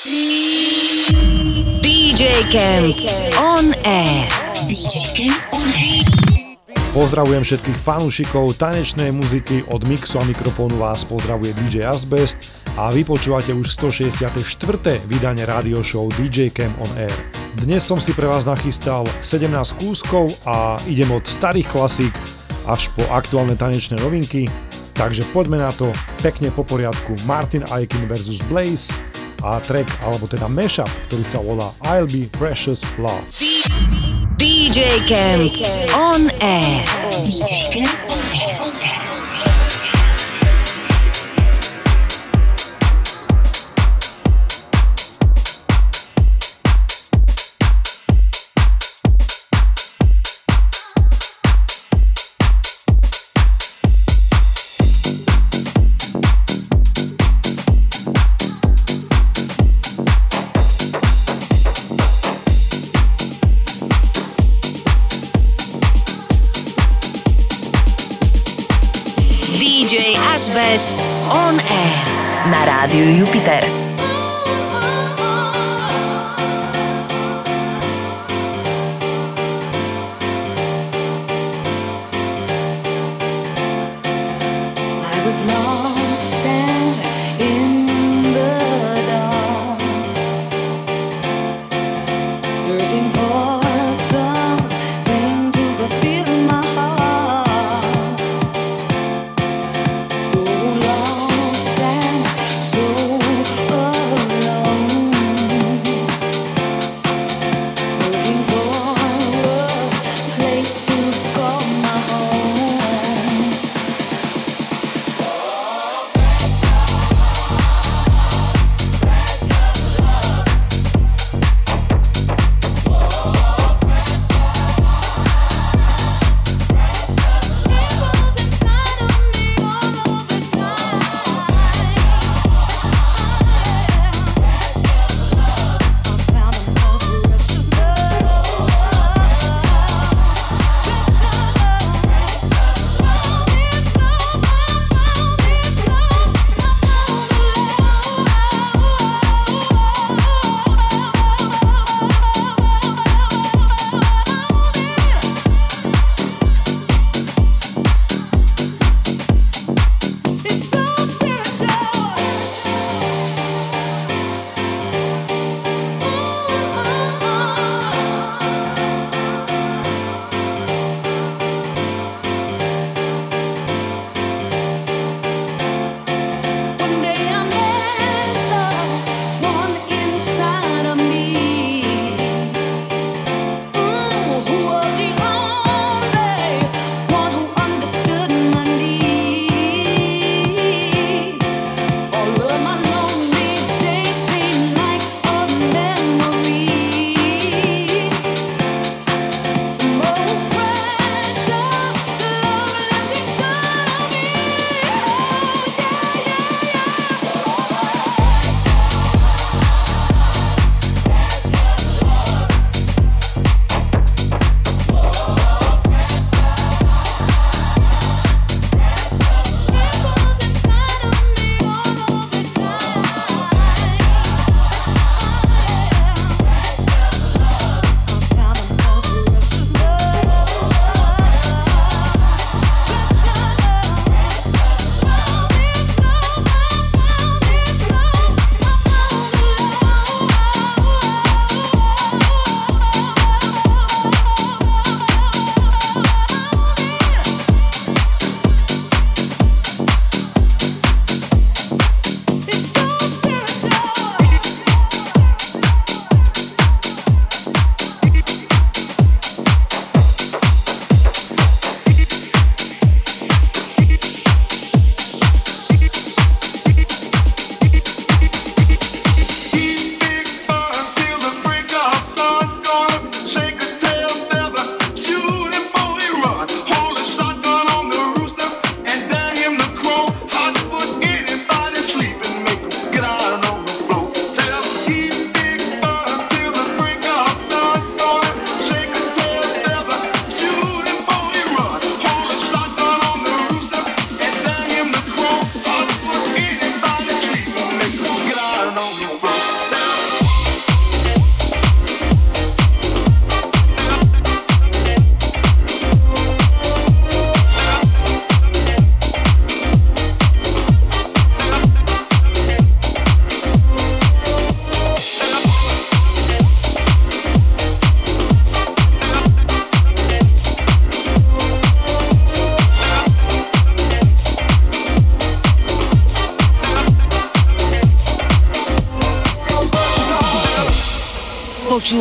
DJ Camp on air. DJ Camp on air. Pozdravujem všetkých fanúšikov tanečnej muziky, od mixu a mikrofónu vás pozdravuje DJ Asbest a vy počúvate už 164. vydanie rádio show DJ Camp on Air. Dnes som si pre vás nachystal 17 kúskov a idem od starých klasík až po aktuálne tanečné novinky, takže poďme na to pekne po poriadku Martin Aikin vs Blaze a track, alebo teda mashup, ktorý sa volá I'll Be Precious Love. DJ Camp on air. DJ Camp rádiu Jupiter.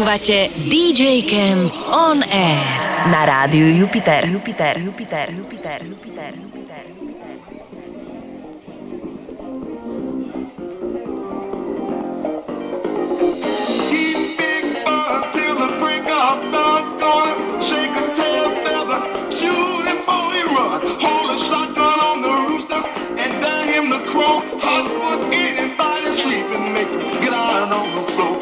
poslušavate DJ Cam On Air na rádiu Jupiter. Jupiter, Jupiter, Jupiter, Jupiter. Jupiter. Keep big fun till the break of dawn. Going, shake a tail feather, shoot him for run. Hold a shotgun on the rooster and dang the crow. Hot foot anybody sleeping, make him get on the floor.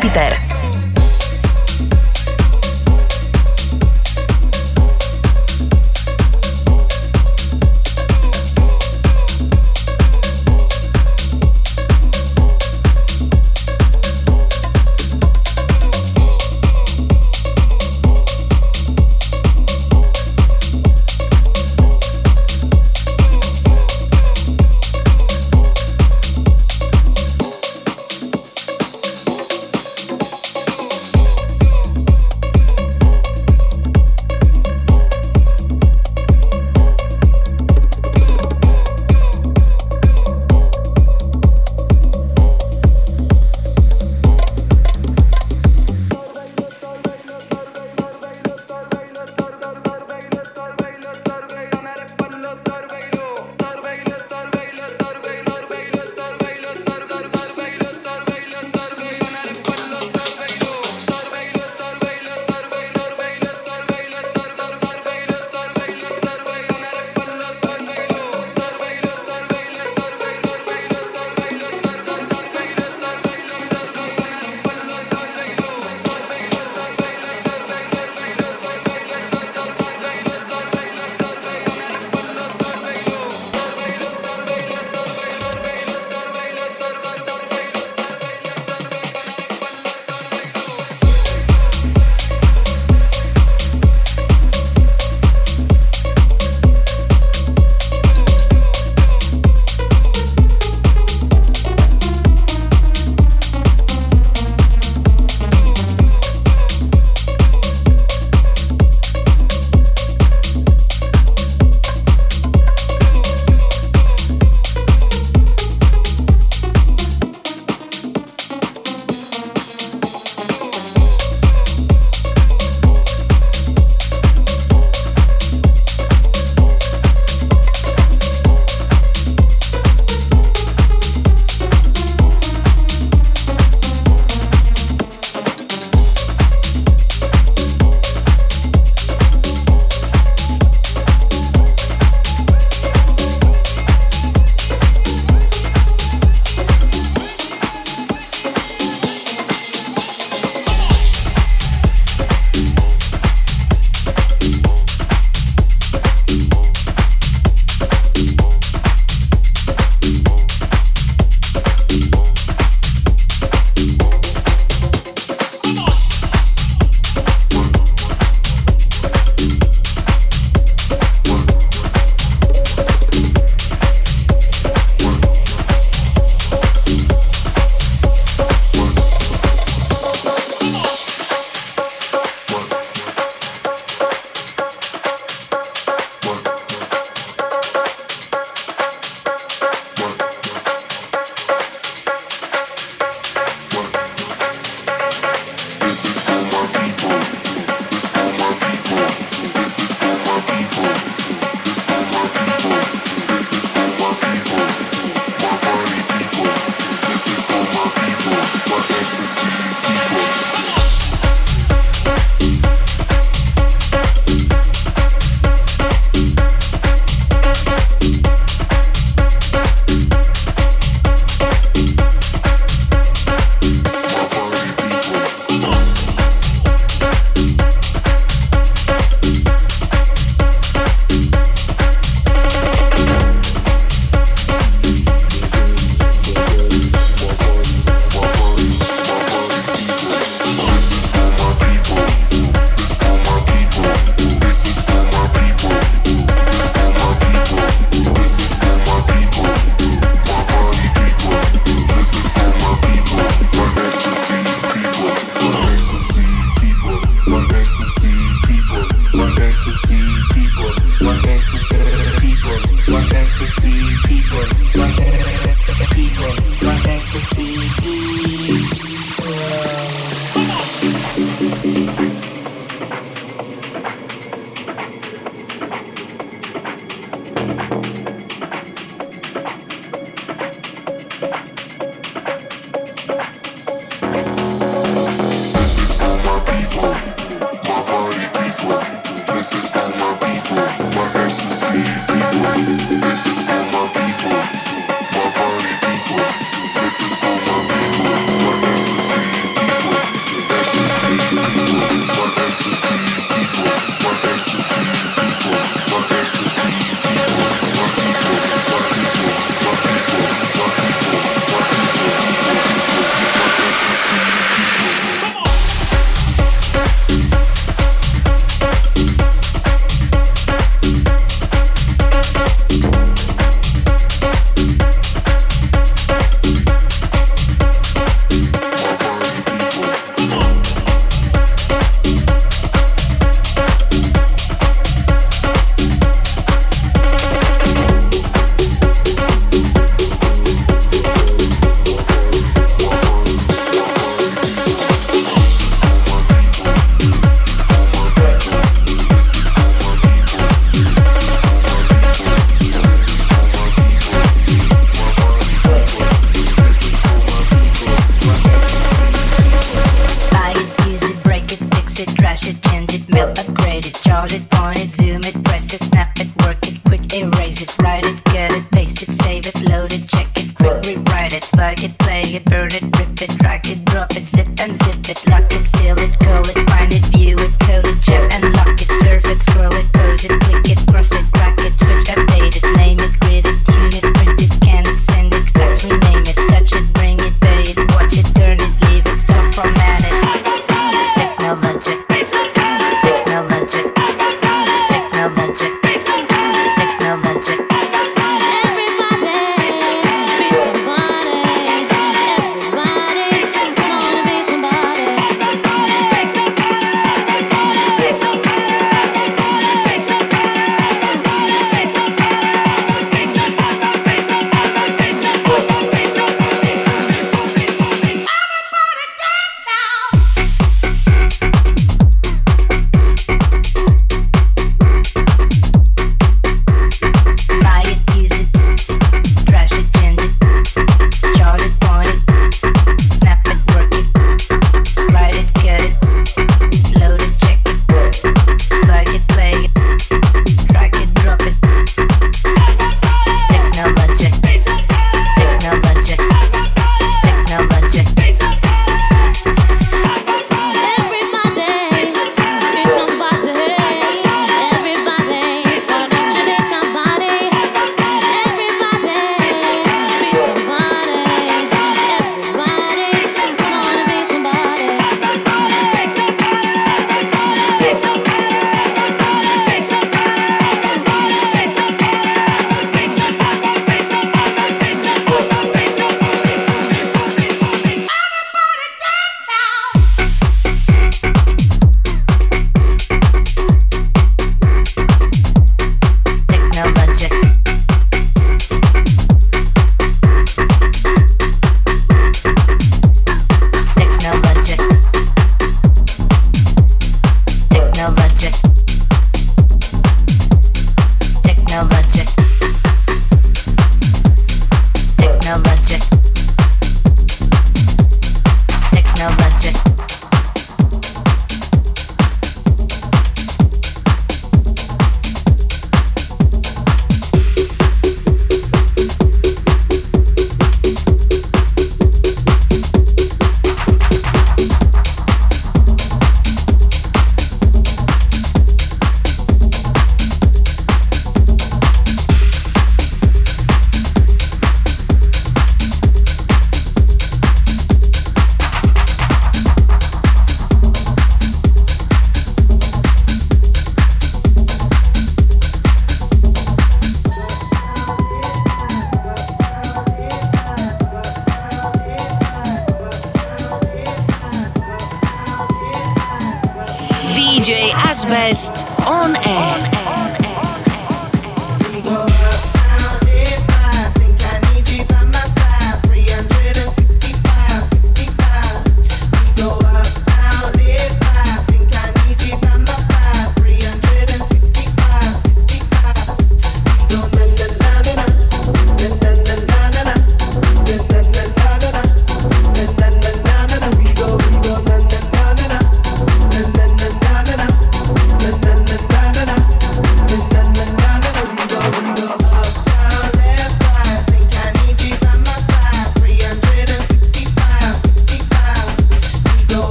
Jupiter.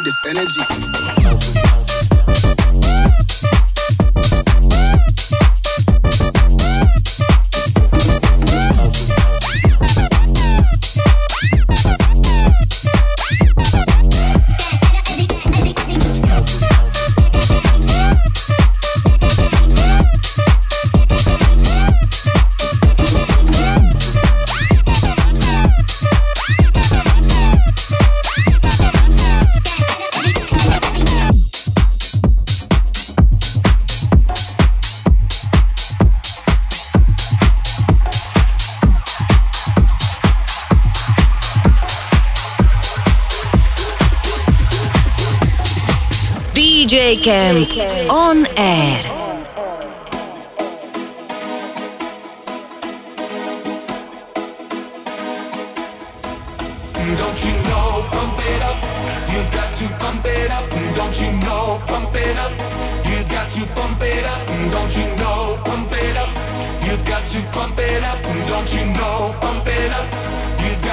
this energy. Camp on air. Don't you know, pump it up. You've got to pump it up. Don't you know, pump it up. You've got to pump it up. Don't you know, pump it up. You've got to pump it up. Don't you know, pump it up.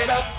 it up.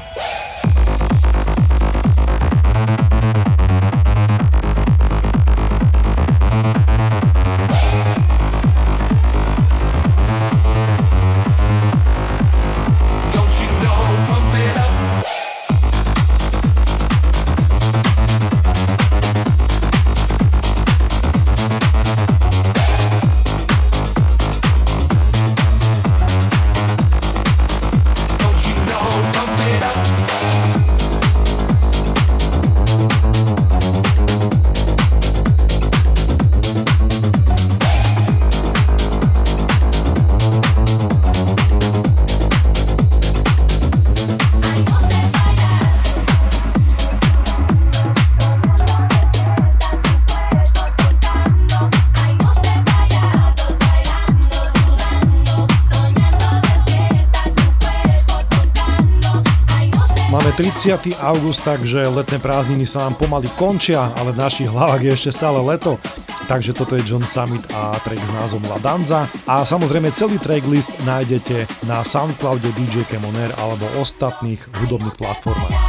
30. august, takže letné prázdniny sa vám pomaly končia, ale v našich hlavách je ešte stále leto. Takže toto je John Summit a track s názvom La Danza. A samozrejme celý tracklist nájdete na Soundcloude DJ Kemoner alebo ostatných hudobných platformách.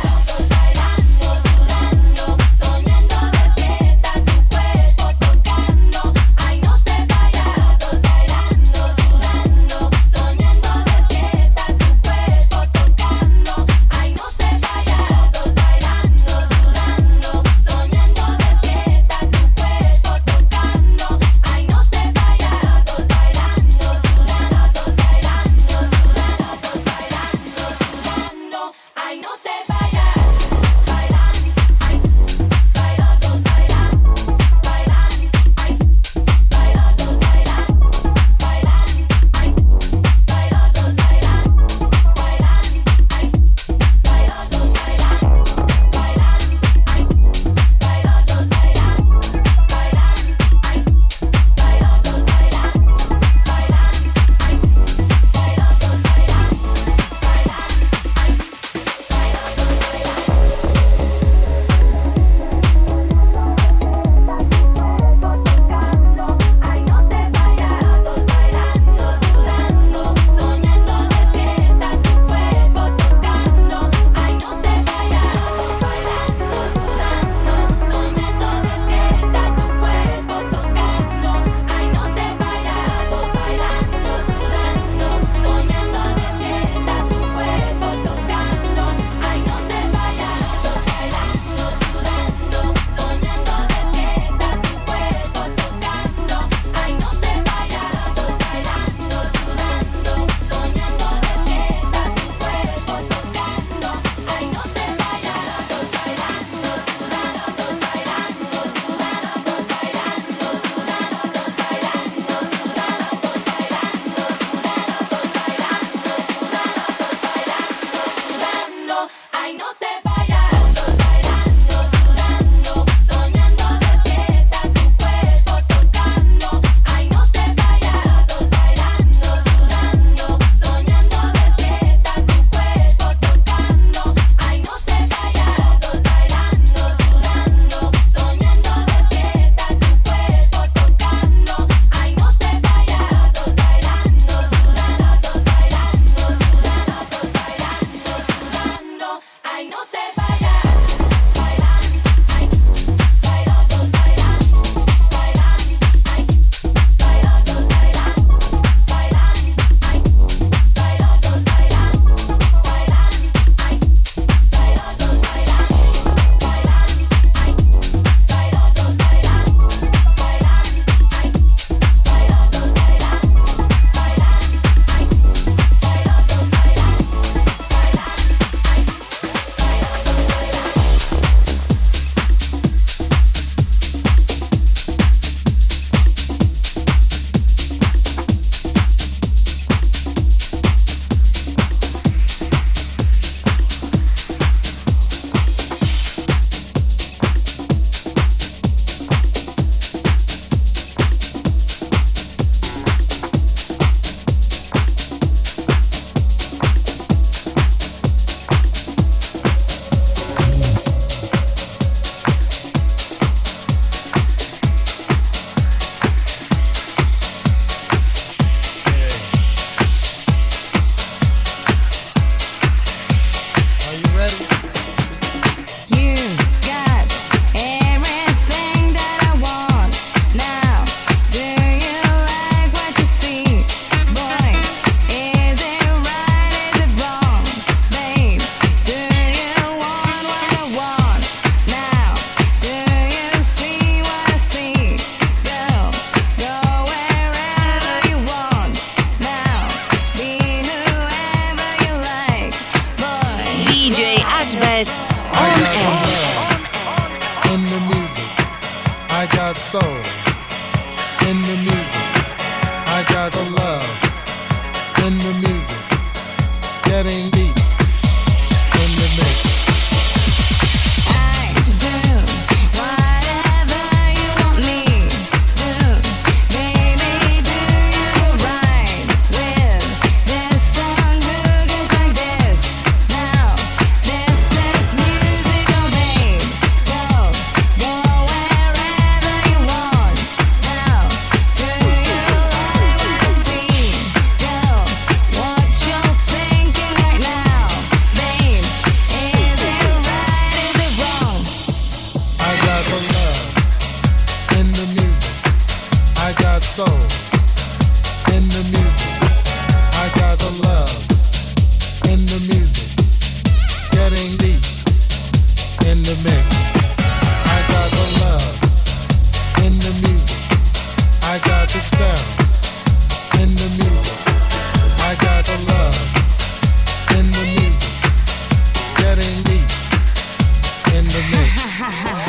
Ha ha ha.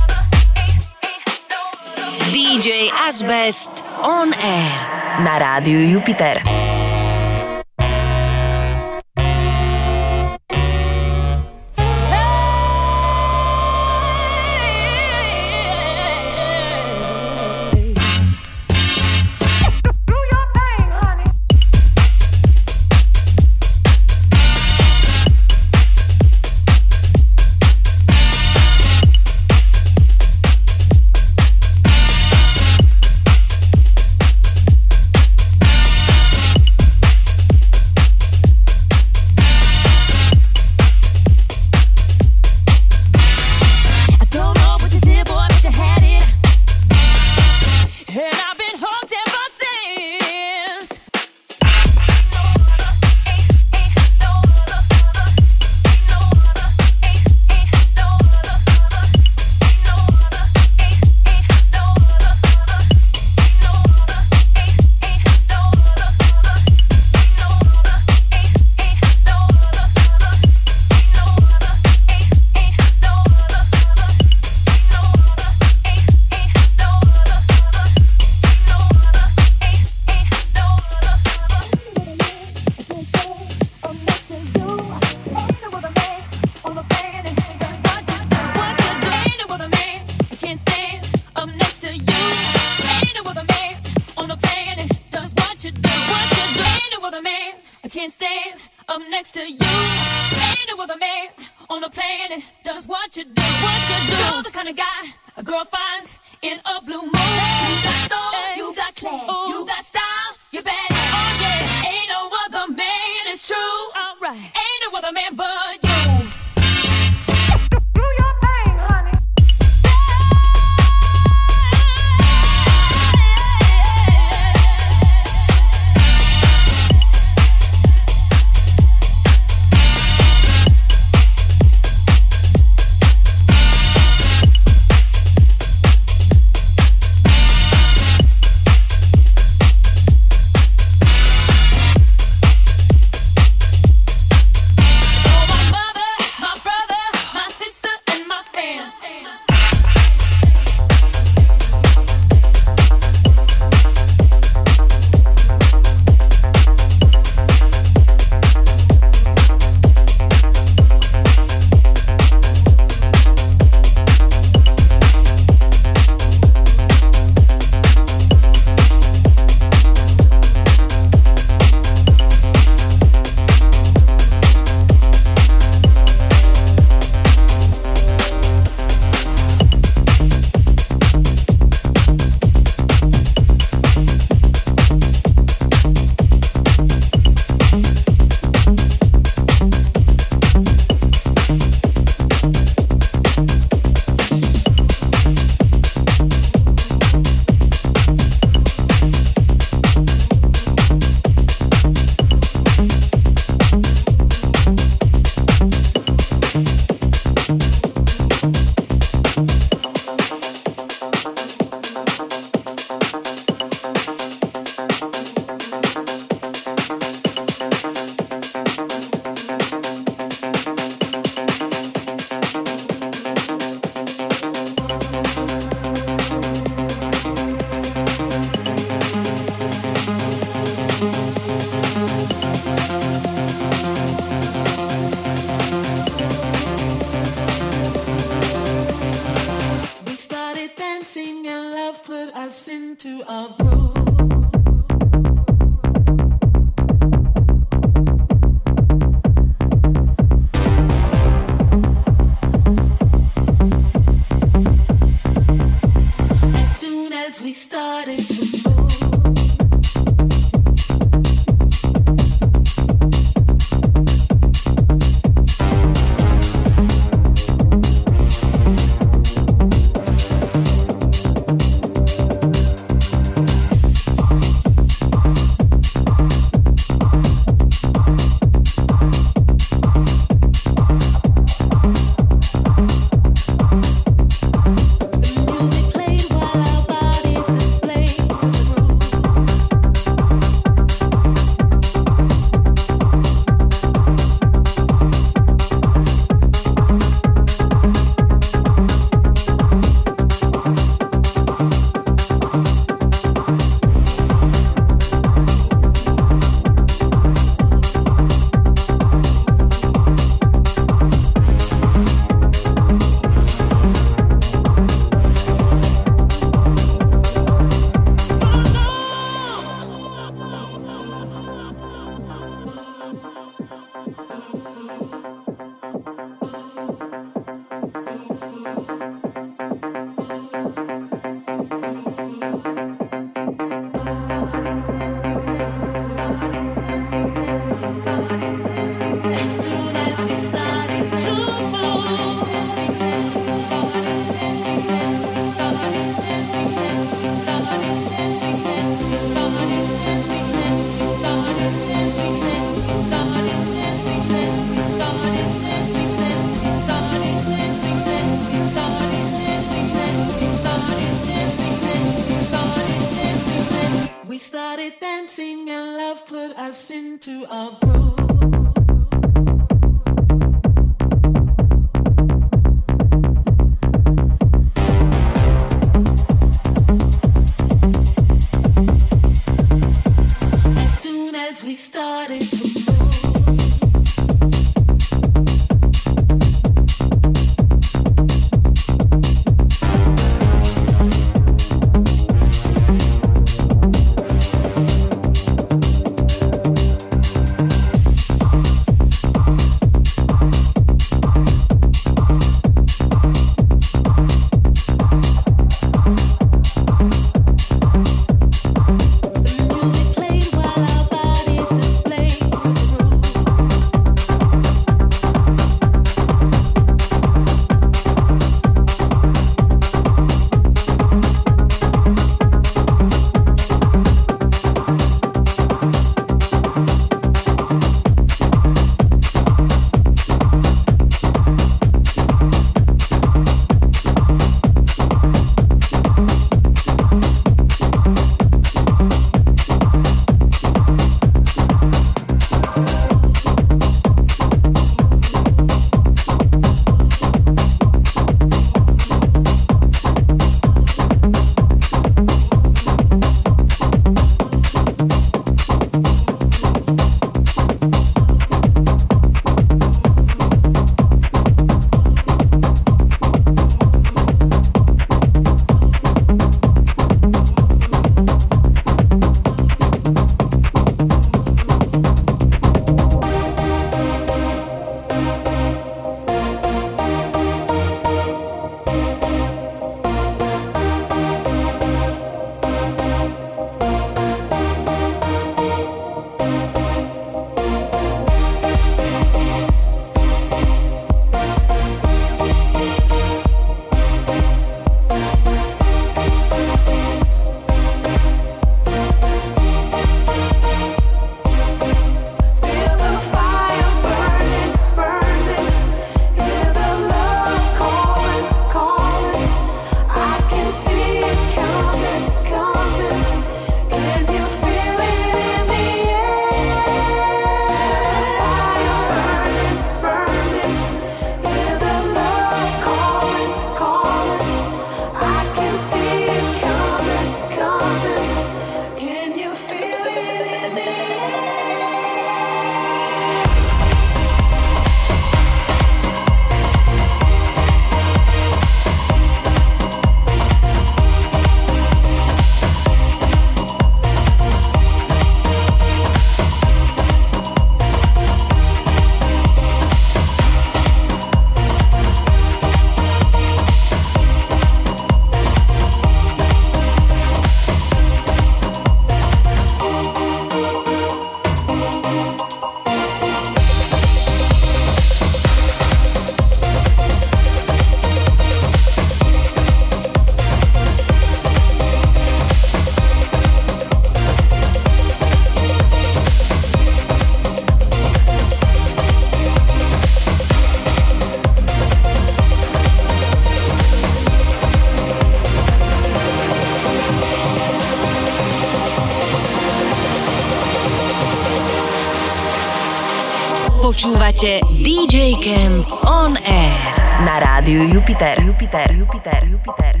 Na rádiu Jupiter. Jupiter. Jupiter. Jupiter.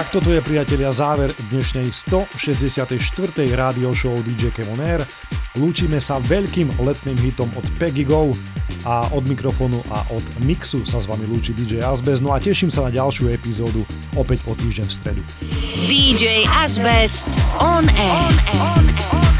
Tak toto je priatelia záver dnešnej 164. rádio show DJ Cam On Air. Lúčime sa veľkým letným hitom od Peggy Go a od mikrofónu a od mixu sa s vami lúči DJ Asbest. No a teším sa na ďalšiu epizódu opäť o týždeň v stredu. DJ Asbest on air. On air. On air.